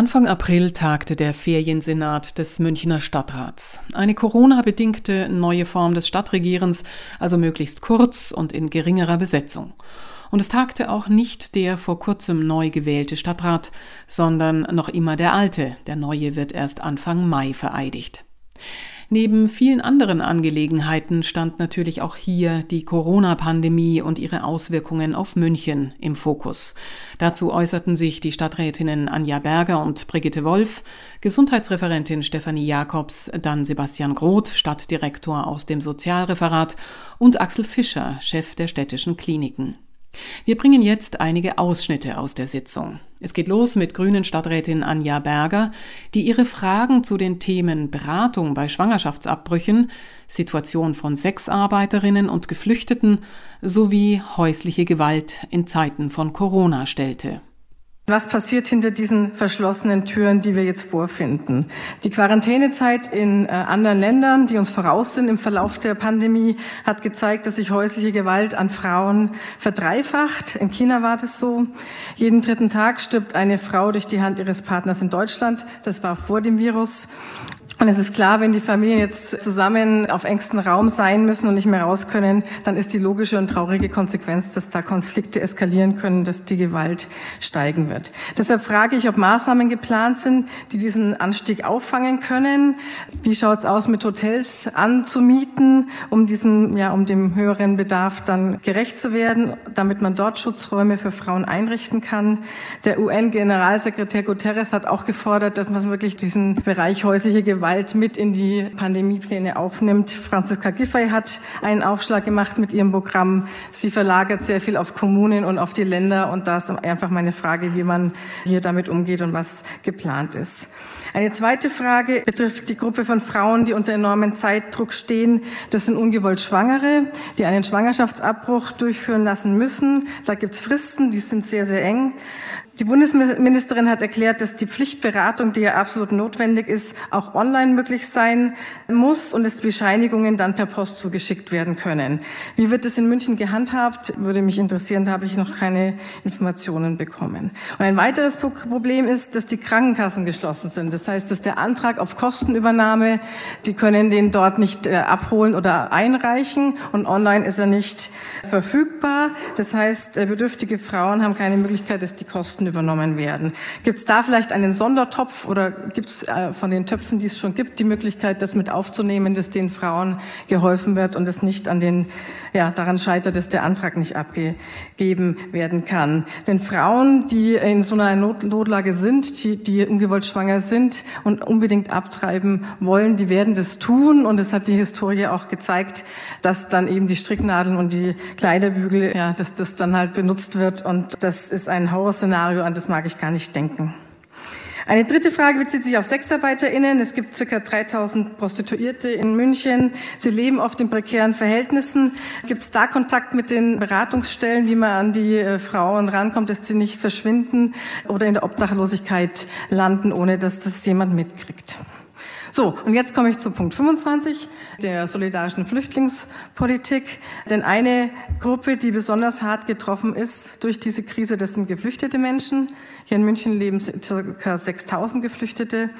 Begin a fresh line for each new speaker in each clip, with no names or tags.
Anfang April tagte der Feriensenat des Münchner Stadtrats. Eine Corona-bedingte neue Form des Stadtregierens, also möglichst kurz und in geringerer Besetzung. Und es tagte auch nicht der vor kurzem neu gewählte Stadtrat, sondern noch immer der alte. Der neue wird erst Anfang Mai vereidigt. Neben vielen anderen Angelegenheiten stand natürlich auch hier die Corona-Pandemie und ihre Auswirkungen auf München im Fokus. Dazu äußerten sich die Stadträtinnen Anja Berger und Brigitte Wolf, Gesundheitsreferentin Stefanie Jakobs, dann Sebastian Groth, Stadtdirektor aus dem Sozialreferat und Axel Fischer, Chef der städtischen Kliniken. Wir bringen jetzt einige Ausschnitte aus der Sitzung. Es geht los mit Grünen Stadträtin Anja Berger, die ihre Fragen zu den Themen Beratung bei Schwangerschaftsabbrüchen, Situation von Sexarbeiterinnen und Geflüchteten sowie häusliche Gewalt in Zeiten von Corona stellte.
Was passiert hinter diesen verschlossenen Türen, die wir jetzt vorfinden? Die Quarantänezeit in äh, anderen Ländern, die uns voraus sind im Verlauf der Pandemie, hat gezeigt, dass sich häusliche Gewalt an Frauen verdreifacht. In China war das so. Jeden dritten Tag stirbt eine Frau durch die Hand ihres Partners in Deutschland. Das war vor dem Virus. Und es ist klar, wenn die Familien jetzt zusammen auf engstem Raum sein müssen und nicht mehr raus können, dann ist die logische und traurige Konsequenz, dass da Konflikte eskalieren können, dass die Gewalt steigen wird. Deshalb frage ich, ob Maßnahmen geplant sind, die diesen Anstieg auffangen können. Wie schaut es aus, mit Hotels anzumieten, um diesem, ja, um dem höheren Bedarf dann gerecht zu werden, damit man dort Schutzräume für Frauen einrichten kann. Der UN-Generalsekretär Guterres hat auch gefordert, dass man wirklich diesen Bereich häusliche Gewalt mit in die Pandemiepläne aufnimmt. Franziska Giffey hat einen Aufschlag gemacht mit ihrem Programm. Sie verlagert sehr viel auf Kommunen und auf die Länder. Und da ist einfach meine Frage, wie man hier damit umgeht und was geplant ist. Eine zweite Frage betrifft die Gruppe von Frauen, die unter enormem Zeitdruck stehen. Das sind ungewollt Schwangere, die einen Schwangerschaftsabbruch durchführen lassen müssen. Da gibt es Fristen, die sind sehr, sehr eng. Die Bundesministerin hat erklärt, dass die Pflichtberatung, die ja absolut notwendig ist, auch online möglich sein muss und dass Bescheinigungen dann per Post zugeschickt werden können. Wie wird das in München gehandhabt? Würde mich interessieren, da habe ich noch keine Informationen bekommen. Und ein weiteres Problem ist, dass die Krankenkassen geschlossen sind. Das heißt, dass der Antrag auf Kostenübernahme, die können den dort nicht äh, abholen oder einreichen und online ist er nicht verfügbar. Das heißt, äh, bedürftige Frauen haben keine Möglichkeit, dass die Kosten übernommen werden. Gibt es da vielleicht einen Sondertopf oder gibt es äh, von den Töpfen, die es schon gibt, die Möglichkeit, das mit aufzunehmen, dass den Frauen geholfen wird und es nicht an den, ja, daran scheitert, dass der Antrag nicht abgegeben werden kann? Denn Frauen, die in so einer Not Notlage sind, die, die ungewollt schwanger sind und unbedingt abtreiben wollen, die werden das tun und es hat die Historie auch gezeigt, dass dann eben die Stricknadeln und die Kleiderbügel, ja, dass das dann halt benutzt wird und das ist ein Horrorszenario, an das mag ich gar nicht denken. Eine dritte Frage bezieht sich auf SexarbeiterInnen. Es gibt circa 3000 Prostituierte in München. Sie leben oft in prekären Verhältnissen. Gibt es da Kontakt mit den Beratungsstellen, wie man an die äh, Frauen rankommt, dass sie nicht verschwinden oder in der Obdachlosigkeit landen, ohne dass das jemand mitkriegt? So, und jetzt komme ich zu Punkt 25, der solidarischen Flüchtlingspolitik. Denn eine Gruppe, die besonders hart getroffen ist durch diese Krise, das sind geflüchtete Menschen. Hier in München leben ca. 6000 Geflüchtete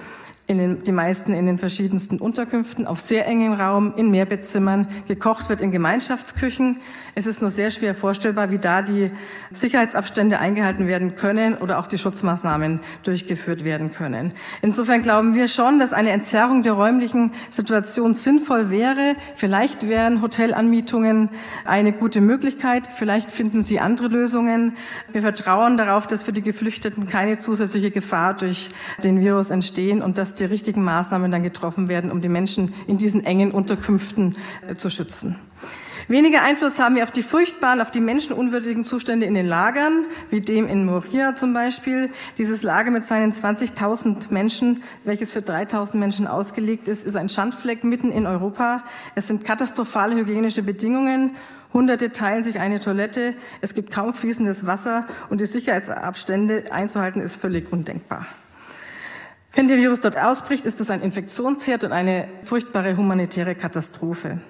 in den, die meisten in den verschiedensten Unterkünften, auf sehr engem Raum, in Mehrbettzimmern. Gekocht wird in Gemeinschaftsküchen. Es ist nur sehr schwer vorstellbar, wie da die Sicherheitsabstände eingehalten werden können oder auch die Schutzmaßnahmen durchgeführt werden können. Insofern glauben wir schon, dass eine Entzerrung der räumlichen Situation sinnvoll wäre. Vielleicht wären Hotelanmietungen eine gute Möglichkeit. Vielleicht finden Sie andere Lösungen. Wir vertrauen darauf, dass für die Geflüchteten keine zusätzliche Gefahr durch den Virus entstehen und dass die richtigen Maßnahmen dann getroffen werden, um die Menschen in diesen engen Unterkünften äh, zu schützen. Weniger Einfluss haben wir auf die furchtbaren, auf die menschenunwürdigen Zustände in den Lagern, wie dem in Moria zum Beispiel. Dieses Lager mit seinen 20.000 Menschen, welches für 3.000 Menschen ausgelegt ist, ist ein Schandfleck mitten in Europa. Es sind katastrophale hygienische Bedingungen. Hunderte teilen sich eine Toilette. Es gibt kaum fließendes Wasser und die Sicherheitsabstände einzuhalten ist völlig undenkbar. Wenn der Virus dort ausbricht, ist es ein Infektionsherd und eine furchtbare humanitäre Katastrophe.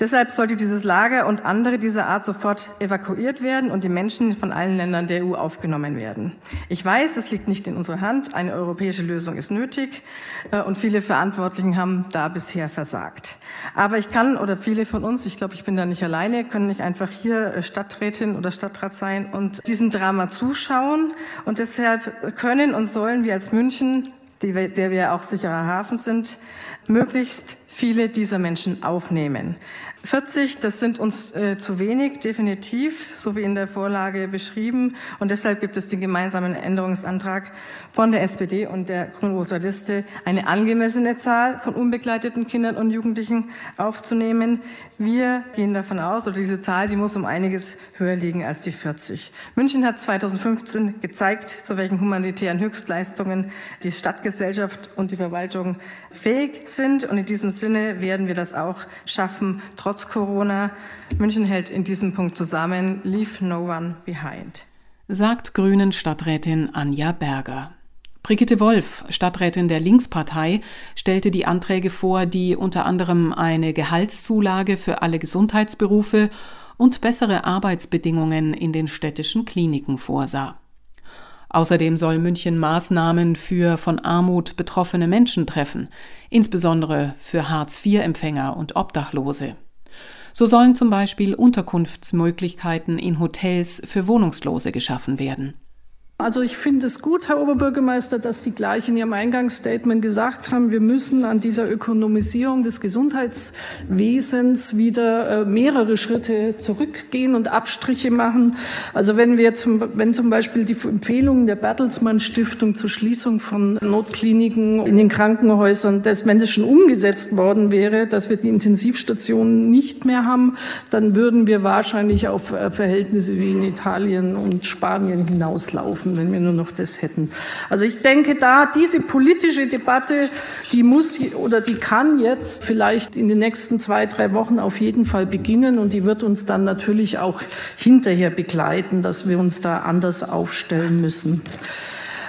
Deshalb sollte dieses Lager und andere dieser Art sofort evakuiert werden und die Menschen von allen Ländern der EU aufgenommen werden. Ich weiß, es liegt nicht in unserer Hand. Eine europäische Lösung ist nötig äh, und viele Verantwortlichen haben da bisher versagt. Aber ich kann oder viele von uns, ich glaube, ich bin da nicht alleine, können nicht einfach hier äh, Stadträtin oder Stadtrat sein und diesem Drama zuschauen. Und deshalb können und sollen wir als München, der wir auch sicherer Hafen sind, möglichst viele dieser Menschen aufnehmen. 40, das sind uns äh, zu wenig, definitiv, so wie in der Vorlage beschrieben. Und deshalb gibt es den gemeinsamen Änderungsantrag von der SPD und der Grün-Rosa Liste, eine angemessene Zahl von unbegleiteten Kindern und Jugendlichen aufzunehmen. Wir gehen davon aus, oder diese Zahl, die muss um einiges höher liegen als die 40. München hat 2015 gezeigt, zu welchen humanitären Höchstleistungen die Stadtgesellschaft und die Verwaltung fähig sind. Und in diesem Sinne werden wir das auch schaffen, trotz Corona. München hält in diesem Punkt zusammen. Leave no one behind.
Sagt Grünen Stadträtin Anja Berger. Brigitte Wolf, Stadträtin der Linkspartei, stellte die Anträge vor, die unter anderem eine Gehaltszulage für alle Gesundheitsberufe und bessere Arbeitsbedingungen in den städtischen Kliniken vorsah. Außerdem soll München Maßnahmen für von Armut betroffene Menschen treffen, insbesondere für Hartz-IV-Empfänger und Obdachlose. So sollen zum Beispiel Unterkunftsmöglichkeiten in Hotels für Wohnungslose geschaffen werden.
Also ich finde es gut, Herr Oberbürgermeister, dass Sie gleich in Ihrem Eingangsstatement gesagt haben, wir müssen an dieser Ökonomisierung des Gesundheitswesens wieder äh, mehrere Schritte zurückgehen und Abstriche machen. Also wenn wir zum, wenn zum Beispiel die Empfehlungen der Bertelsmann Stiftung zur Schließung von Notkliniken in den Krankenhäusern, dass, wenn das schon umgesetzt worden wäre, dass wir die Intensivstationen nicht mehr haben, dann würden wir wahrscheinlich auf äh, Verhältnisse wie in Italien und Spanien hinauslaufen müssen, wenn wir nur noch das hätten. Also ich denke da, diese politische Debatte, die muss oder die kann jetzt vielleicht in den nächsten zwei, drei Wochen auf jeden Fall beginnen und die wird uns dann natürlich auch hinterher begleiten, dass wir uns da anders aufstellen müssen.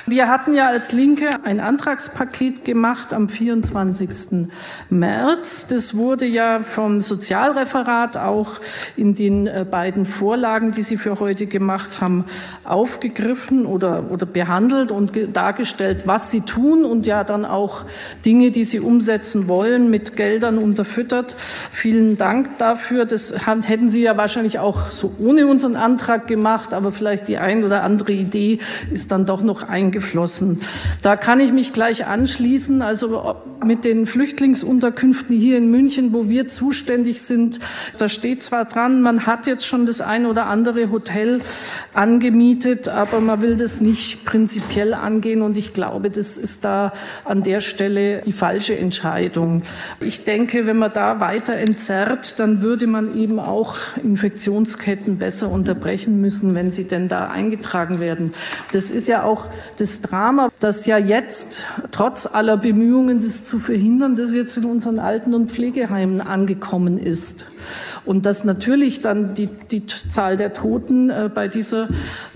Wir hatten ja als Linke ein Antragspaket gemacht am 24. März. Das wurde ja vom Sozialreferat auch in den äh, beiden Vorlagen, die Sie für heute gemacht haben, aufgegriffen oder, oder behandelt und dargestellt, was Sie tun und ja dann auch Dinge, die Sie umsetzen wollen, mit Geldern unterfüttert. Vielen Dank dafür. Das hätten Sie ja wahrscheinlich auch so ohne unseren Antrag gemacht, aber vielleicht die ein oder andere Idee ist dann doch noch eingegangen eingeflossen. Da kann ich mich gleich anschließen. Also mit den Flüchtlingsunterkünften hier in München, wo wir zuständig sind, da steht zwar dran, man hat jetzt schon das ein oder andere Hotel angemietet, aber man will das nicht prinzipiell angehen. Und ich glaube, das ist da an der Stelle die falsche Entscheidung. Ich denke, wenn man da weiter entzerrt, dann würde man eben auch Infektionsketten besser unterbrechen müssen, wenn sie denn da eingetragen werden. Das ist ja auch das Drama, das ja jetzt trotz aller Bemühungen, das zu verhindern, das jetzt in unseren Alten- und Pflegeheimen angekommen ist. Und dass natürlich dann die, die Zahl der Toten äh, bei dieser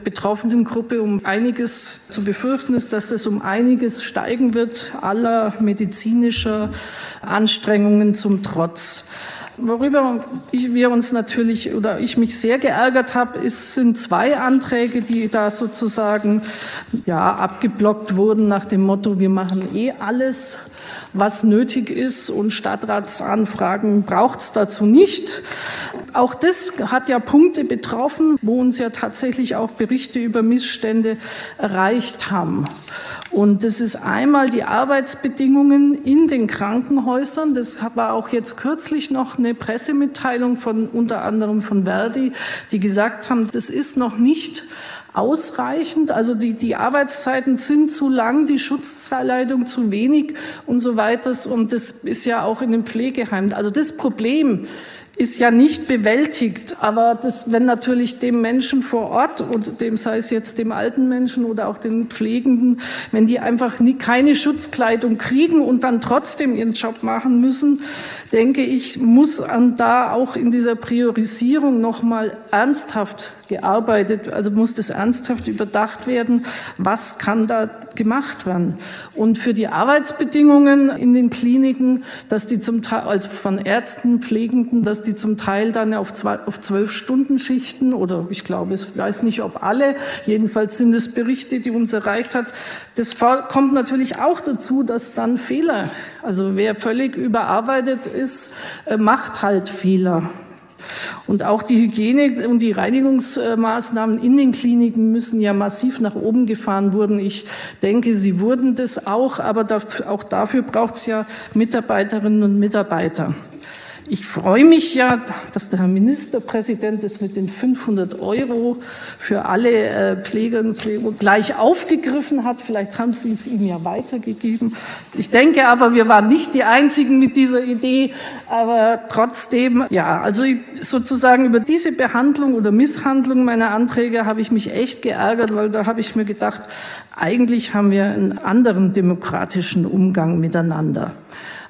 betroffenen Gruppe um einiges zu befürchten ist, dass es um einiges steigen wird, aller medizinischer Anstrengungen zum Trotz. Worüber ich, wir uns natürlich oder ich mich sehr geärgert habe, ist, sind zwei Anträge, die da sozusagen ja, abgeblockt wurden nach dem Motto, wir machen eh alles, was nötig ist und Stadtratsanfragen braucht es dazu nicht. Auch das hat ja Punkte betroffen, wo uns ja tatsächlich auch Berichte über Missstände erreicht haben. Und das ist einmal die Arbeitsbedingungen in den Krankenhäusern. Das war auch jetzt kürzlich noch eine Pressemitteilung von unter anderem von Verdi, die gesagt haben, das ist noch nicht ausreichend. Also die, die Arbeitszeiten sind zu lang, die Schutzzeileitung zu wenig und so weiter. Und das ist ja auch in den Pflegeheimen. Also das Problem ist ja nicht bewältigt. Aber das, wenn natürlich dem Menschen vor Ort und dem sei es jetzt dem alten Menschen oder auch den Pflegenden, wenn die einfach nie, keine Schutzkleidung kriegen und dann trotzdem ihren Job machen müssen, denke ich, muss an da auch in dieser Priorisierung nochmal ernsthaft gearbeitet, also muss das ernsthaft überdacht werden, was kann da gemacht werden. Und für die Arbeitsbedingungen in den Kliniken, dass die zum Teil, also von Ärzten, Pflegenden, dass die zum Teil dann auf, zwei, auf zwölf Stunden Schichten oder ich glaube, ich weiß nicht, ob alle, jedenfalls sind es Berichte, die uns erreicht hat. Das kommt natürlich auch dazu, dass dann Fehler, also wer völlig überarbeitet ist, äh, macht halt Fehler. Und auch die Hygiene und die Reinigungsmaßnahmen in den Kliniken müssen ja massiv nach oben gefahren wurden. Ich denke, sie wurden das auch, aber auch dafür braucht es ja Mitarbeiterinnen und Mitarbeiter. Ich freue mich ja, dass der Herr Ministerpräsident das mit den 500 Euro für alle äh, Pfleger und Pfleger gleich aufgegriffen hat. Vielleicht haben Sie es ihm ja weitergegeben. Ich denke aber, wir waren nicht die Einzigen mit dieser Idee. Aber trotzdem, ja, also sozusagen über diese Behandlung oder Misshandlung meiner Anträge habe ich mich echt geärgert, weil da habe ich mir gedacht, eigentlich haben wir einen anderen demokratischen Umgang miteinander.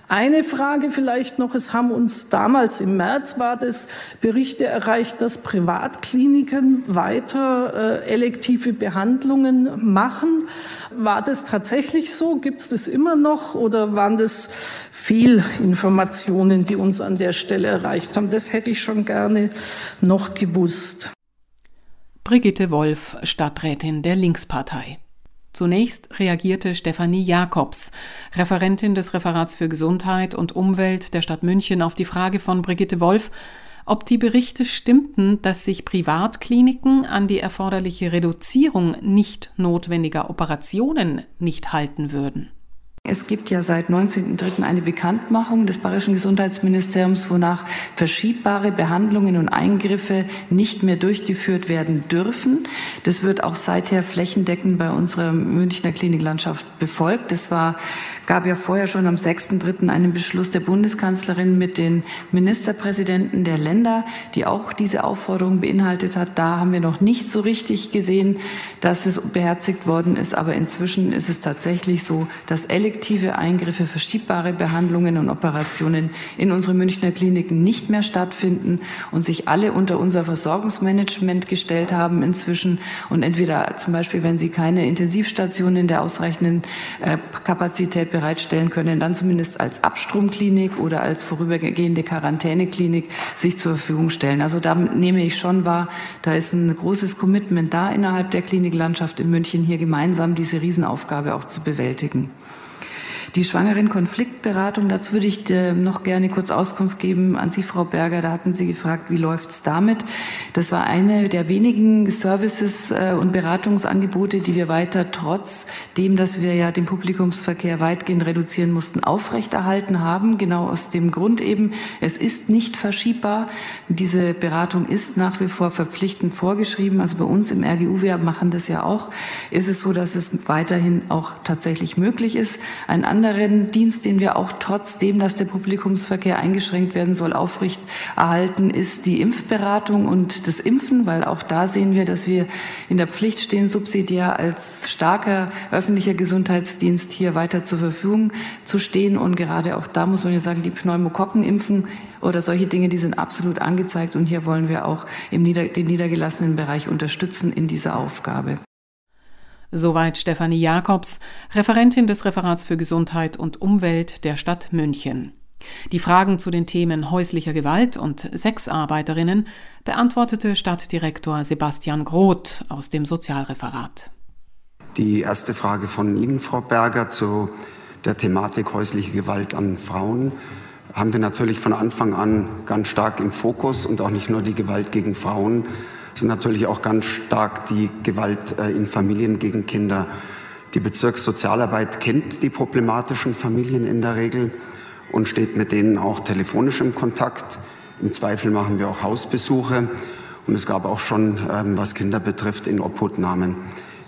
Eine Frage vielleicht noch, es haben uns damals im März war das Berichte erreicht, dass Privatkliniken weiter äh, elektive Behandlungen machen. War das tatsächlich so? Gibt es das immer noch oder waren das Fehlinformationen, die uns an der Stelle erreicht haben? Das hätte ich schon gerne noch gewusst.
Brigitte Wolf, Stadträtin der Linkspartei. Zunächst reagierte Stefanie Jakobs, Referentin des Referats für Gesundheit und Umwelt der Stadt München, auf die Frage von Brigitte Wolf, ob die Berichte stimmten, dass sich Privatkliniken an die erforderliche Reduzierung nicht notwendiger Operationen nicht halten würden.
Es gibt ja seit 19.03. eine Bekanntmachung des Bayerischen Gesundheitsministeriums, wonach verschiebbare Behandlungen und Eingriffe nicht mehr durchgeführt werden dürfen. Das wird auch seither flächendeckend bei unserer Münchner Kliniklandschaft befolgt. Das war gab ja vorher schon am 6.3. einen Beschluss der Bundeskanzlerin mit den Ministerpräsidenten der Länder, die auch diese Aufforderung beinhaltet hat. Da haben wir noch nicht so richtig gesehen, dass es beherzigt worden ist. Aber inzwischen ist es tatsächlich so, dass elektive Eingriffe, verschiebbare Behandlungen und Operationen in unsere Münchner Kliniken nicht mehr stattfinden und sich alle unter unser Versorgungsmanagement gestellt haben inzwischen. Und entweder zum Beispiel, wenn sie keine Intensivstationen in der ausreichenden äh, Kapazität bereitstellen können, dann zumindest als Abstromklinik oder als vorübergehende Quarantäneklinik sich zur Verfügung stellen. Also da nehme ich schon wahr, da ist ein großes Commitment da innerhalb der Kliniklandschaft in München, hier gemeinsam diese Riesenaufgabe auch zu bewältigen. Die Schwangeren-Konfliktberatung, dazu würde ich äh, noch gerne kurz Auskunft geben an Sie, Frau Berger. Da hatten Sie gefragt, wie läuft es damit? Das war eine der wenigen Services äh, und Beratungsangebote, die wir weiter trotz dem, dass wir ja den Publikumsverkehr weitgehend reduzieren mussten, aufrechterhalten haben. Genau aus dem Grund eben, es ist nicht verschiebbar. Diese Beratung ist nach wie vor verpflichtend vorgeschrieben. Also bei uns im RGU, wir machen das ja auch, ist es so, dass es weiterhin auch tatsächlich möglich ist. Ein anderen Dienst, den wir auch trotzdem, dass der Publikumsverkehr eingeschränkt werden soll, aufrecht erhalten, ist die Impfberatung und das Impfen, weil auch da sehen wir, dass wir in der Pflicht stehen, subsidiär als starker öffentlicher Gesundheitsdienst hier weiter zur Verfügung zu stehen. Und gerade auch da muss man ja sagen, die Pneumokokkenimpfen oder solche Dinge, die sind absolut angezeigt. Und hier wollen wir auch im Nieder den niedergelassenen Bereich unterstützen in dieser Aufgabe.
Soweit Stefanie Jakobs, Referentin des Referats für Gesundheit und Umwelt der Stadt München. Die Fragen zu den Themen häuslicher Gewalt und Sexarbeiterinnen beantwortete Stadtdirektor Sebastian Groth aus dem Sozialreferat.
Die erste Frage von Ihnen, Frau Berger, zu der Thematik häusliche Gewalt an Frauen haben wir natürlich von Anfang an ganz stark im Fokus und auch nicht nur die Gewalt gegen Frauen, sind natürlich auch ganz stark die Gewalt äh, in Familien gegen Kinder. Die Bezirkssozialarbeit kennt die problematischen Familien in der Regel und steht mit denen auch telefonisch im Kontakt. Im Zweifel machen wir auch Hausbesuche und es gab auch schon, ähm, was Kinder betrifft, in Obhutnahmen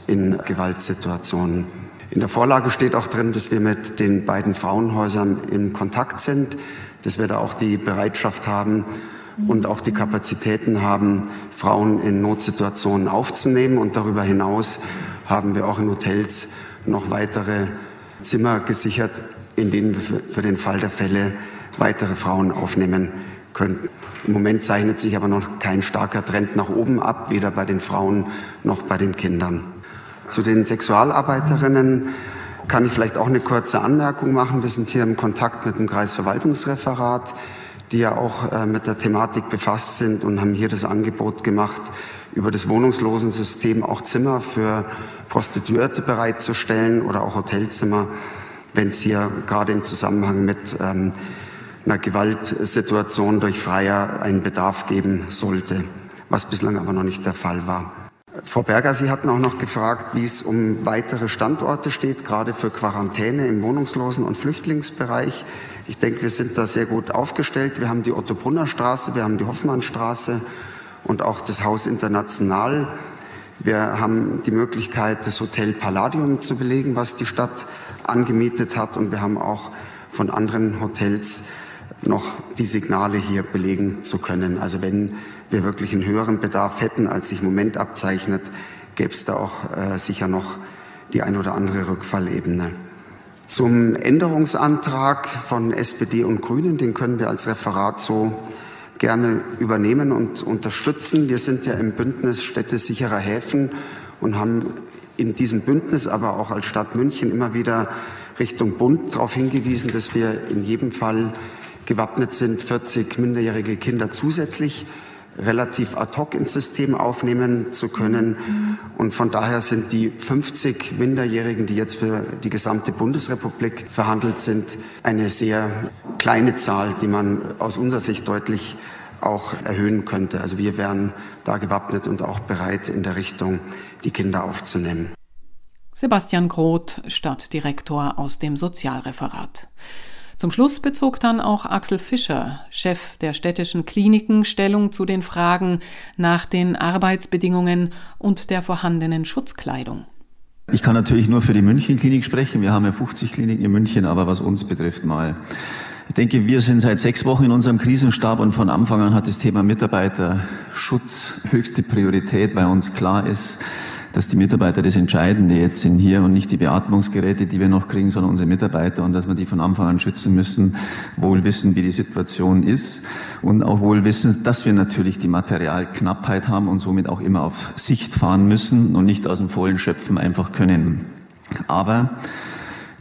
in Gewaltsituationen. In der Vorlage steht auch drin, dass wir mit den beiden Frauenhäusern in Kontakt sind, dass wir da auch die Bereitschaft haben, und auch die Kapazitäten haben, Frauen in Notsituationen aufzunehmen. Und darüber hinaus haben wir auch in Hotels noch weitere Zimmer gesichert, in denen wir für den Fall der Fälle weitere Frauen aufnehmen könnten. Im Moment zeichnet sich aber noch kein starker Trend nach oben ab, weder bei den Frauen noch bei den Kindern. Zu den Sexualarbeiterinnen kann ich vielleicht auch eine kurze Anmerkung machen. Wir sind hier im Kontakt mit dem Kreisverwaltungsreferat die ja auch äh, mit der Thematik befasst sind und haben hier das Angebot gemacht, über das Wohnungslosensystem auch Zimmer für Prostituierte bereitzustellen oder auch Hotelzimmer, wenn es hier gerade im Zusammenhang mit ähm, einer Gewaltsituation durch Freier einen Bedarf geben sollte, was bislang aber noch nicht der Fall war. Frau Berger, Sie hatten auch noch gefragt, wie es um weitere Standorte steht, gerade für Quarantäne im Wohnungslosen- und Flüchtlingsbereich. Ich denke, wir sind da sehr gut aufgestellt. Wir haben die Otto-Brunner-Straße, wir haben die Hoffmannstraße und auch das Haus International. Wir haben die Möglichkeit, das Hotel Palladium zu belegen, was die Stadt angemietet hat. Und wir haben auch von anderen Hotels noch die Signale hier belegen zu können. Also wenn wir wirklich einen höheren Bedarf hätten, als sich im Moment abzeichnet, gäbe es da auch äh, sicher noch die ein oder andere Rückfallebene. Zum Änderungsantrag von SPD und Grünen, den können wir als Referat so gerne übernehmen und unterstützen. Wir sind ja im Bündnis Städte sicherer Häfen und haben in diesem Bündnis, aber auch als Stadt München immer wieder Richtung Bund darauf hingewiesen, dass wir in jedem Fall gewappnet sind, 40 minderjährige Kinder zusätzlich relativ ad hoc ins System aufnehmen zu können. Und von daher sind die 50 Minderjährigen, die jetzt für die gesamte Bundesrepublik verhandelt sind, eine sehr kleine Zahl, die man aus unserer Sicht deutlich auch erhöhen könnte. Also wir wären da gewappnet und auch bereit, in der Richtung die Kinder aufzunehmen.
Sebastian Groth, Stadtdirektor aus dem Sozialreferat. Zum Schluss bezog dann auch Axel Fischer, Chef der städtischen Kliniken, Stellung zu den Fragen nach den Arbeitsbedingungen und der vorhandenen Schutzkleidung.
Ich kann natürlich nur für die München-Klinik sprechen. Wir haben ja 50 Kliniken in München, aber was uns betrifft mal. Ich denke, wir sind seit sechs Wochen in unserem Krisenstab und von Anfang an hat das Thema Mitarbeiterschutz höchste Priorität, weil uns klar ist, dass die Mitarbeiter das Entscheidende jetzt sind hier und nicht die Beatmungsgeräte, die wir noch kriegen, sondern unsere Mitarbeiter und dass wir die von Anfang an schützen müssen, wohl wissen, wie die Situation ist und auch wohl wissen, dass wir natürlich die Materialknappheit haben und somit auch immer auf Sicht fahren müssen und nicht aus dem Vollen schöpfen einfach können. Aber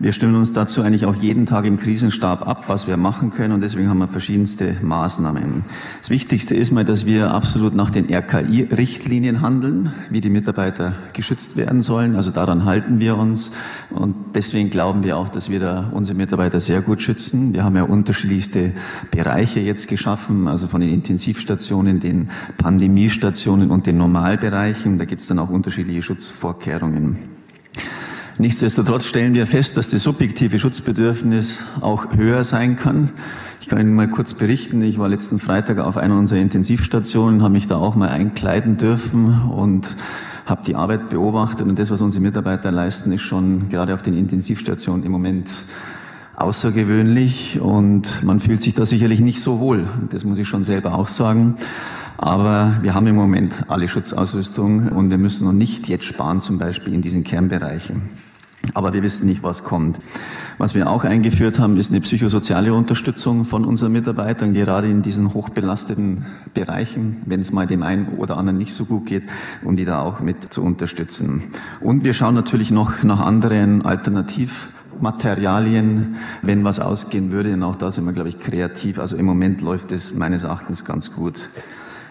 wir stimmen uns dazu eigentlich auch jeden Tag im Krisenstab ab, was wir machen können und deswegen haben wir verschiedenste Maßnahmen. Das Wichtigste ist mal, dass wir absolut nach den RKI-Richtlinien handeln, wie die Mitarbeiter geschützt werden sollen. Also daran halten wir uns und deswegen glauben wir auch, dass wir da unsere Mitarbeiter sehr gut schützen. Wir haben ja unterschiedlichste Bereiche jetzt geschaffen, also von den Intensivstationen, den Pandemiestationen und den Normalbereichen. Da gibt es dann auch unterschiedliche Schutzvorkehrungen. Nichtsdestotrotz stellen wir fest, dass das subjektive Schutzbedürfnis auch höher sein kann. Ich kann Ihnen mal kurz berichten, ich war letzten Freitag auf einer unserer Intensivstationen, habe mich da auch mal einkleiden dürfen und habe die Arbeit beobachtet und das, was unsere Mitarbeiter leisten, ist schon gerade auf den Intensivstationen im Moment außergewöhnlich und man fühlt sich da sicherlich nicht so wohl. Das muss ich schon selber auch sagen. Aber wir haben im Moment alle Schutzausrüstung und wir müssen noch nicht jetzt sparen, zum Beispiel in diesen Kernbereichen. Aber wir wissen nicht, was kommt. Was wir auch eingeführt haben, ist eine psychosoziale Unterstützung von unseren Mitarbeitern, gerade in diesen hochbelasteten Bereichen, wenn es mal dem einen oder anderen nicht so gut geht, um die da auch mit zu unterstützen. Und wir schauen natürlich noch nach anderen Alternativmaterialien, wenn was ausgehen würde. Und auch da sind wir, glaube ich, kreativ. Also im Moment läuft es meines Erachtens ganz gut.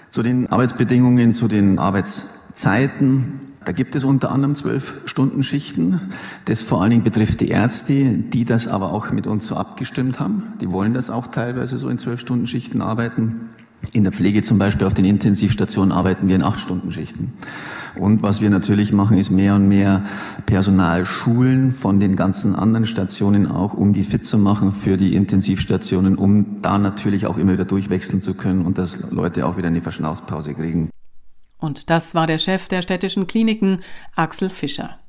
Zu den Arbeitsbedingungen, zu den Arbeitszeiten. Da gibt es unter anderem zwölf Stunden Schichten. Das vor allen Dingen betrifft die Ärzte, die das aber auch mit uns so abgestimmt haben. Die wollen das auch teilweise so in zwölf Stunden Schichten arbeiten. In der Pflege zum Beispiel auf den Intensivstationen arbeiten wir in acht Stunden Schichten. Und was wir natürlich machen, ist mehr und mehr Personal schulen von den ganzen anderen Stationen auch, um die fit zu machen für die Intensivstationen, um da natürlich auch immer wieder durchwechseln zu können und dass Leute auch wieder eine Verschnaufspause kriegen.
Und das war der Chef der städtischen Kliniken, Axel Fischer.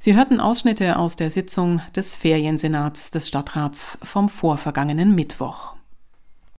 Sie hörten Ausschnitte aus der Sitzung des Feriensenats des Stadtrats vom vorvergangenen Mittwoch.